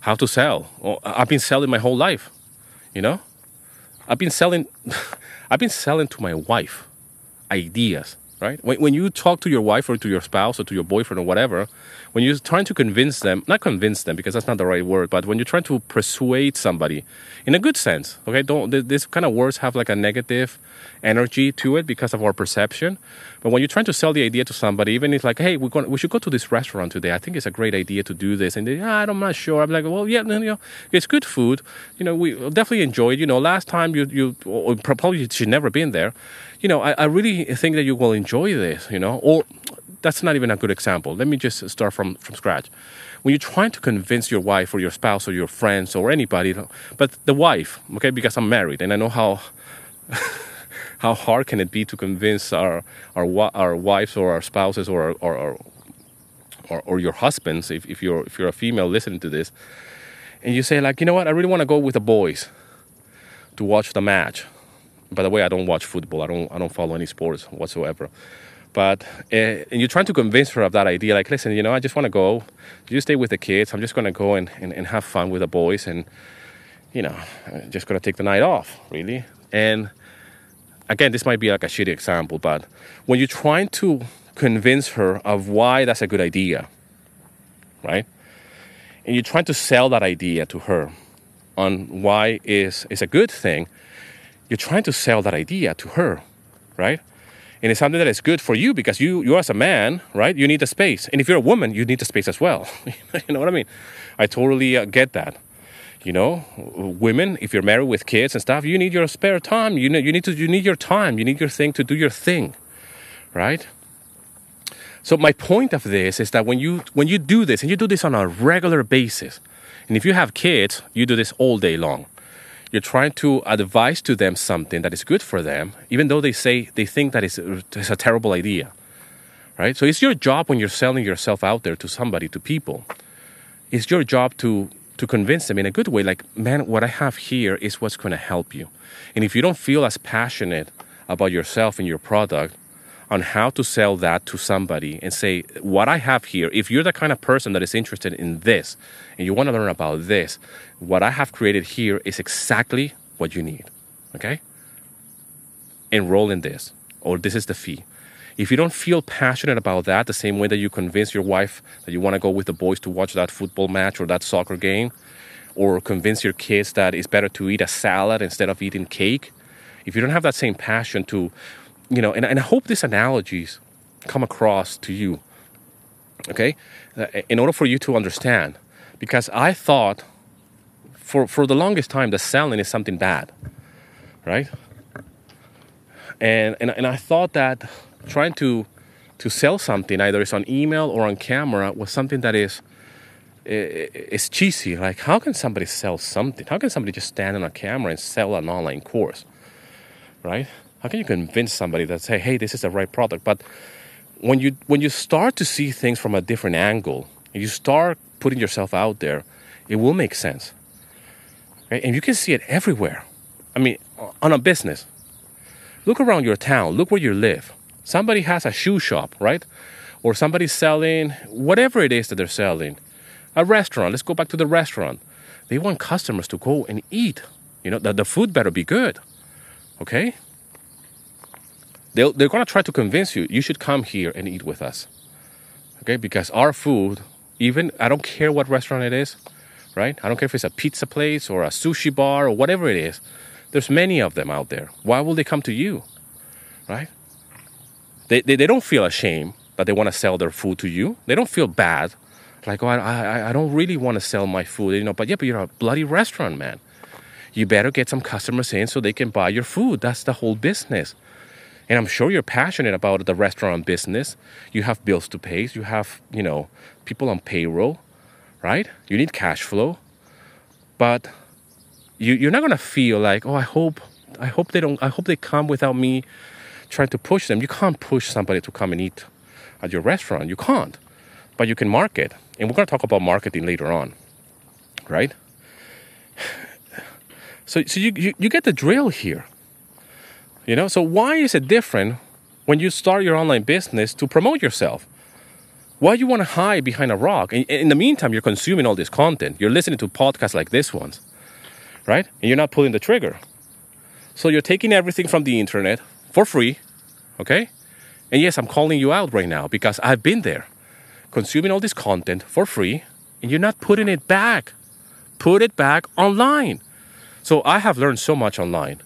how to sell. Uh, I've been selling my whole life, you know. I've been selling, [LAUGHS] I've been selling to my wife ideas, right? When, when you talk to your wife or to your spouse or to your boyfriend or whatever, when you're trying to convince them, not convince them because that's not the right word, but when you're trying to persuade somebody in a good sense, okay, don't, this kind of words have like a negative energy to it because of our perception. But when you're trying to sell the idea to somebody, even if like, hey, we're going, we should go to this restaurant today. I think it's a great idea to do this. And they, ah, I'm not sure. I'm like, well, yeah, you know, it's good food. You know, we definitely enjoy it. You know, last time you, you probably she's never been there. You know, I, I really think that you will enjoy this, you know, or that's not even a good example. Let me just start from, from scratch. When you're trying to convince your wife or your spouse or your friends or anybody, but the wife, okay, because I'm married and I know how [LAUGHS] how hard can it be to convince our our our wives or our spouses or or or, or, or your husbands if, if you're if you're a female listening to this, and you say like, you know what, I really want to go with the boys to watch the match. By the way, I don't watch football. I don't I don't follow any sports whatsoever. But uh, and you're trying to convince her of that idea, like, listen, you know, I just want to go. You stay with the kids. I'm just going to go and, and, and have fun with the boys, and you know, just going to take the night off, really. And again, this might be like a shitty example, but when you're trying to convince her of why that's a good idea, right? And you're trying to sell that idea to her on why is is a good thing, you're trying to sell that idea to her, right? And it's something that is good for you because you you as a man, right? You need the space, and if you're a woman, you need the space as well. [LAUGHS] you know what I mean? I totally uh, get that you know women if you're married with kids and stuff you need your spare time you know you need to you need your time you need your thing to do your thing right So my point of this is that when you when you do this and you do this on a regular basis, and if you have kids, you do this all day long. You're trying to advise to them something that is good for them, even though they say they think that it's, it's a terrible idea. Right? So it's your job when you're selling yourself out there to somebody, to people. It's your job to to convince them in a good way, like, man, what I have here is what's going to help you. And if you don't feel as passionate about yourself and your product, on how to sell that to somebody and say, what I have here, if you're the kind of person that is interested in this and you want to learn about this, what I have created here is exactly what you need. Okay? Enroll in this, or this is the fee. If you don't feel passionate about that, the same way that you convince your wife that you want to go with the boys to watch that football match or that soccer game, or convince your kids that it's better to eat a salad instead of eating cake, if you don't have that same passion to you know, and, and I hope these analogies come across to you, okay, uh, in order for you to understand. Because I thought for, for the longest time that selling is something bad, right? And, and, and I thought that trying to, to sell something, either it's on email or on camera, was something that is is cheesy. Like, how can somebody sell something? How can somebody just stand on a camera and sell an online course, right? How can you convince somebody that say, "Hey, this is the right product"? But when you when you start to see things from a different angle, and you start putting yourself out there, it will make sense. Right? And you can see it everywhere. I mean, on a business. Look around your town. Look where you live. Somebody has a shoe shop, right? Or somebody's selling whatever it is that they're selling. A restaurant. Let's go back to the restaurant. They want customers to go and eat. You know, the, the food better be good. Okay? They'll, they're going to try to convince you, you should come here and eat with us. Okay, because our food, even, I don't care what restaurant it is, right? I don't care if it's a pizza place or a sushi bar or whatever it is. There's many of them out there. Why will they come to you, right? They, they, they don't feel ashamed that they want to sell their food to you. They don't feel bad. Like, oh, I, I, I don't really want to sell my food, you know, but yeah, but you're a bloody restaurant, man. You better get some customers in so they can buy your food. That's the whole business. And I'm sure you're passionate about the restaurant business. You have bills to pay. You have, you know, people on payroll, right? You need cash flow. But you, you're not gonna feel like, oh, I hope, I hope they don't, I hope they come without me trying to push them. You can't push somebody to come and eat at your restaurant. You can't. But you can market. And we're gonna talk about marketing later on, right? [SIGHS] So, so you, you, you get the drill here. You know, so why is it different when you start your online business to promote yourself? Why do you want to hide behind a rock? In, in the meantime, you're consuming all this content. You're listening to podcasts like this ones, right? And you're not pulling the trigger. So you're taking everything from the internet for free, okay? And yes, I'm calling you out right now because I've been there, consuming all this content for free, and you're not putting it back. Put it back online. So I have learned so much online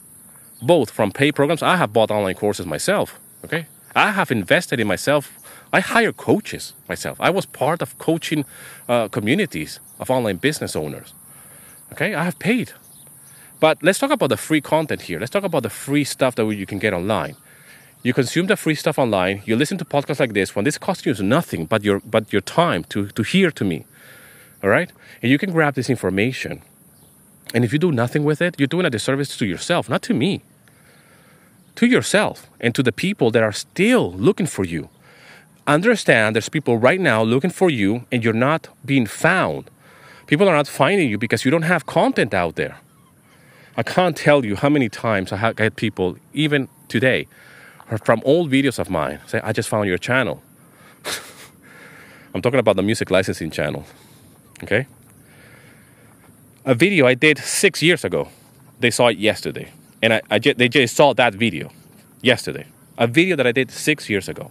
both from paid programs. I have bought online courses myself. Okay, I have invested in myself. I hire coaches myself. I was part of coaching uh, communities of online business owners. Okay, I have paid. But let's talk about the free content here. Let's talk about the free stuff that you can get online. You consume the free stuff online. You listen to podcasts like this one. This costs you nothing but your but your time to to hear to me. All right, and you can grab this information. And if you do nothing with it, you're doing a disservice to yourself, not to me to yourself and to the people that are still looking for you. Understand there's people right now looking for you and you're not being found. People are not finding you because you don't have content out there. I can't tell you how many times I have had people, even today, from old videos of mine, say, I just found your channel. [LAUGHS] I'm talking about the music licensing channel. Okay? A video I did six years ago. They saw it yesterday and I, just, they just saw that video yesterday, a video that I did six years ago.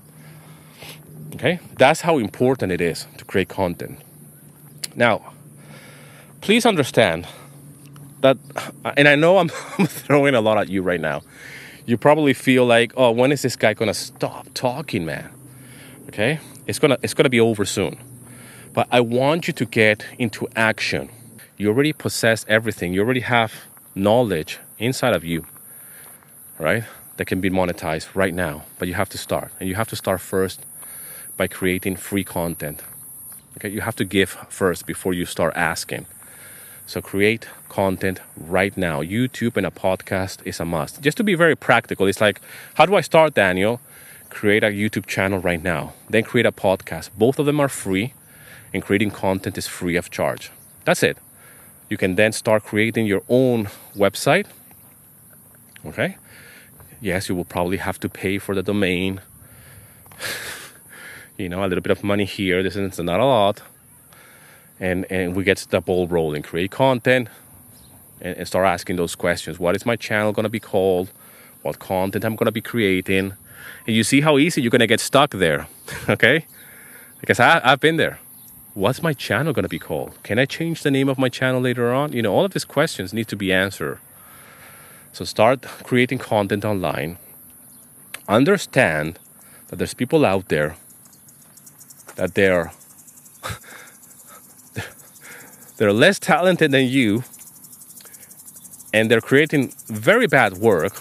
Okay, that's how important it is to create content. Now, please understand that, uh, and I know I'm, [LAUGHS] I'm throwing a lot at you right now. You probably feel like, oh, when is this guy gonna stop talking, man? Okay, it's gonna it's gonna be over soon. But I want you to get into action. You already possess everything. You already have knowledge inside of you, right? That can be monetized right now. But you have to start. And you have to start first by creating free content. Okay, you have to give first before you start asking. So create content right now. YouTube and a podcast is a must. Just to be very practical, it's like, how do I start, Daniel? Create a YouTube channel right now. Then create a podcast. Both of them are free, and creating content is free of charge. That's it. You can then start creating your own website. Okay? Yes, you will probably have to pay for the domain. [LAUGHS] you know, a little bit of money here. This is not a lot. And, and we get the ball rolling. Create content and, and start asking those questions. What is my channel going to be called? What content I'm going to be creating? And you see how easy you're going to get stuck there. [LAUGHS] okay? Because I, I've been there. What's my channel going to be called? Can I change the name of my channel later on? You know, all of these questions need to be answered. So start [LAUGHS] creating content online. Understand that there's people out there that they're [LAUGHS] they're less talented than you and they're creating very bad work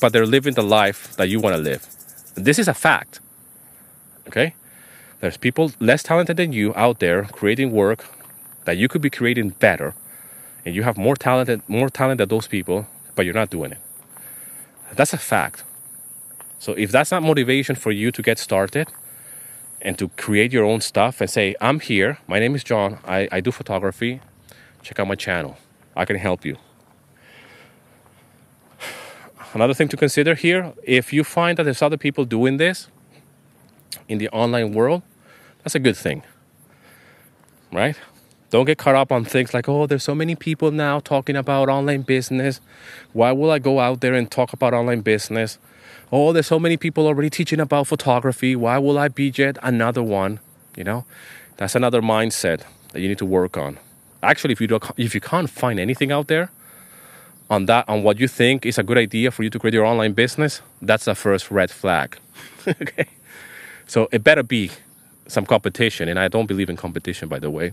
but they're living the life that you want to live this is a fact okay there's people less talented than you out there creating work that you could be creating better and you have more talented more talent than those people but you're not doing it. That's a fact. So if that's not motivation for you to get started and to create your own stuff and say, I'm here, my name is John, I, I do photography, check out my channel, I can help you. Another thing to consider here if you find that there's other people doing this in the online world, that's a good thing, right? Don't get caught up on things like, oh, there's so many people now talking about online business. Why will I go out there and talk about online business? oh, there's so many people already teaching about photography. Why will I be yet another one? You know, that's another mindset that you need to work on. Actually, if you don't, if you can't find anything out there on that on what you think is a good idea for you to create your online business, that's the first red flag. [LAUGHS] okay, so it better be some competition, and I don't believe in competition, by the way.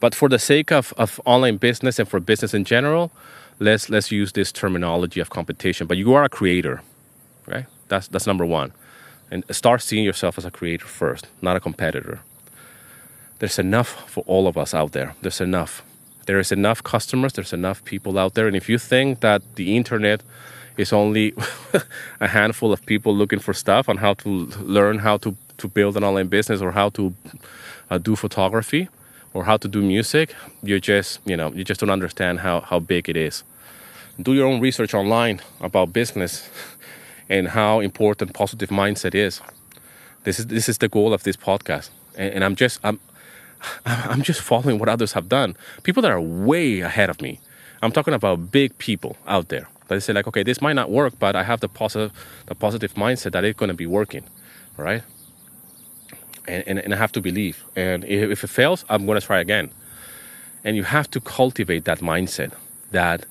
But for the sake of, of online business and for business in general, let's let's use this terminology of competition. But you are a creator, right? That's that's number one, and start seeing yourself as a creator first, not a competitor. There's enough for all of us out there. There's enough. There is enough customers. There's enough people out there. And if you think that the internet is only [LAUGHS] a handful of people looking for stuff on how to learn how to, to build an online business or how to uh, do photography or how to do music, you just you know you just don't understand how, how big it is do your own research online about business [LAUGHS] and how important positive mindset is. This is this is the goal of this podcast, and, and I'm just I'm [LAUGHS] I'm just following what others have done. People that are way ahead of me. I'm talking about big people out there that say like, okay, this might not work, but I have the positive the positive mindset that it's to be working, right? And, and, and I have to believe. And if, if it fails, I'm going to try again. And you have to cultivate that mindset that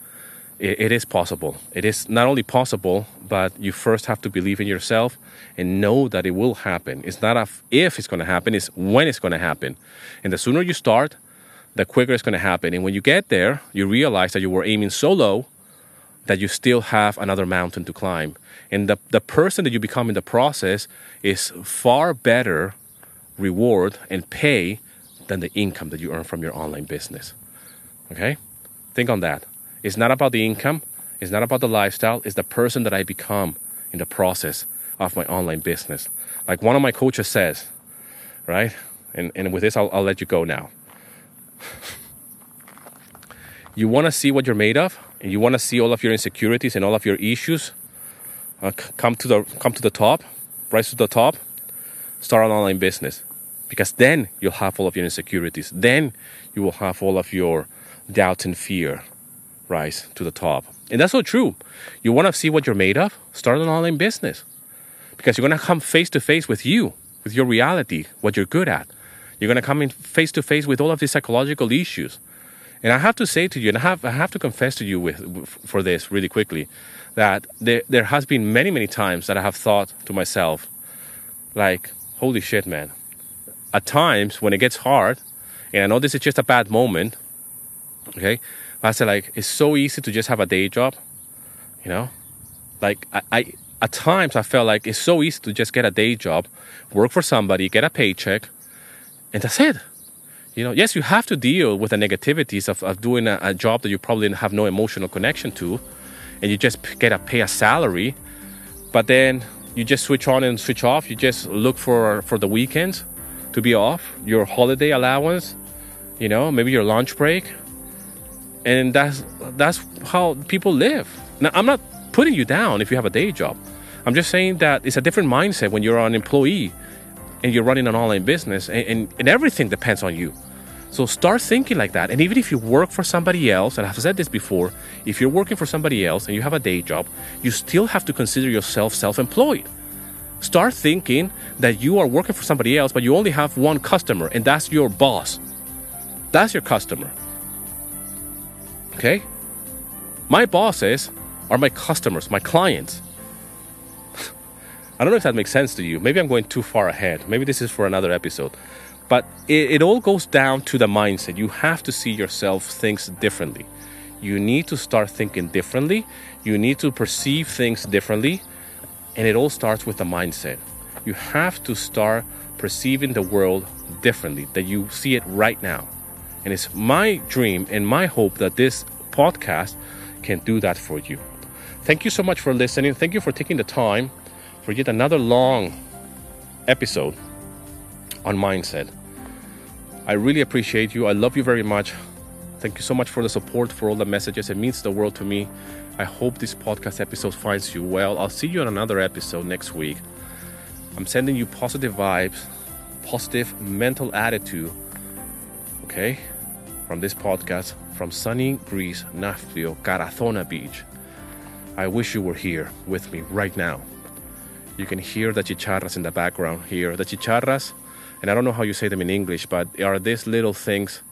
it, it is possible. It is not only possible, but you first have to believe in yourself and know that it will happen. It's not if it's going to happen, it's when it's going to happen. And the sooner you start, the quicker it's going to happen. And when you get there, you realize that you were aiming so low that you still have another mountain to climb. And the, the person that you become in the process is far better reward and pay than the income that you earn from your online business. Okay? Think on that. It's not about the income, it's not about the lifestyle, it's the person that I become in the process of my online business. Like one of my coaches says, right? And, and with this, I'll, I'll let you go now. you want to see what you're made of, and you want to see all of your insecurities and all of your issues uh, come to the come to the top, rise to the top. Start an online business, because then you'll have all of your insecurities. Then you will have all of your doubts and fear rise to the top. And that's so true. You want to see what you're made of? Start an online business. Because you're going to come face to face with you, with your reality, what you're good at. You're going to come in face to face with all of these psychological issues. And I have to say to you, and I have, I have to confess to you with, for this really quickly, that there, there has been many, many times that I have thought to myself, like, holy shit, man. At times when it gets hard, and I know this is just a bad moment, okay, I said like it's so easy to just have a day job, you know, like I, I at times I felt like it's so easy to just get a day job, work for somebody, get a paycheck, and that's it. You know, yes, you have to deal with the negativities of, of doing a, a job that you probably have no emotional connection to, and you just get a pay a salary, but then you just switch on and switch off. You just look for for the weekends to be off, your holiday allowance, you know, maybe your lunch break, and that's that's how people live. Now, I'm not putting you down if you have a day job. I'm just saying that it's a different mindset when you're an employee and you're running an online business, and, and, and everything depends on you. So start thinking like that. And even if you work for somebody else, and I've said this before, if you're working for somebody else and you have a day job, you still have to consider yourself self employed. Start thinking that you are working for somebody else, but you only have one customer, and that's your boss. That's your customer. Okay? My bosses are my customers, my clients. I don't know if that makes sense to you. Maybe I'm going too far ahead. Maybe this is for another episode. But it, it, all goes down to the mindset. You have to see yourself things differently. You need to start thinking differently. You need to perceive things differently. And it all starts with the mindset. You have to start perceiving the world differently, that you see it right now. And it's my dream and my hope that this podcast can do that for you. Thank you so much for listening. Thank you for taking the time for yet another long episode on mindset. I really appreciate you. I love you very much. Thank you so much for the support, for all the messages. It means the world to me. I hope this podcast episode finds you well. I'll see you on another episode next week. I'm sending you positive vibes, positive mental attitude, okay, from this podcast from sunny Greece, Nafplio, Karathona Beach. I wish you were here with me right now. You can hear the chicharras in the background here. The chicharras, and I don't know how you say them in English, but they are these little things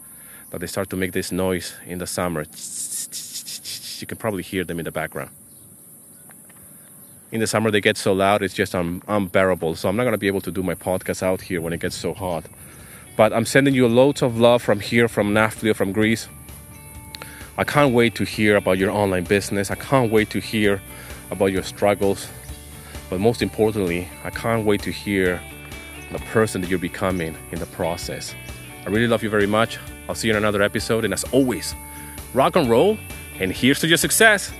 that they start to make this noise in the summer. You can probably hear them in the background. In the summer, they get so loud, it's just un- unbearable. So I'm not going to be able to do my podcast out here when it gets so hot. But I'm sending you loads of love from here, from Nafplio, from Greece. I can't wait to hear about your online business. I can't wait to hear about your struggles. But most importantly, I can't wait to hear the person that you're becoming in the process. I really love you very much. I'll see you in another episode. And as always, rock and roll, and here's to your success.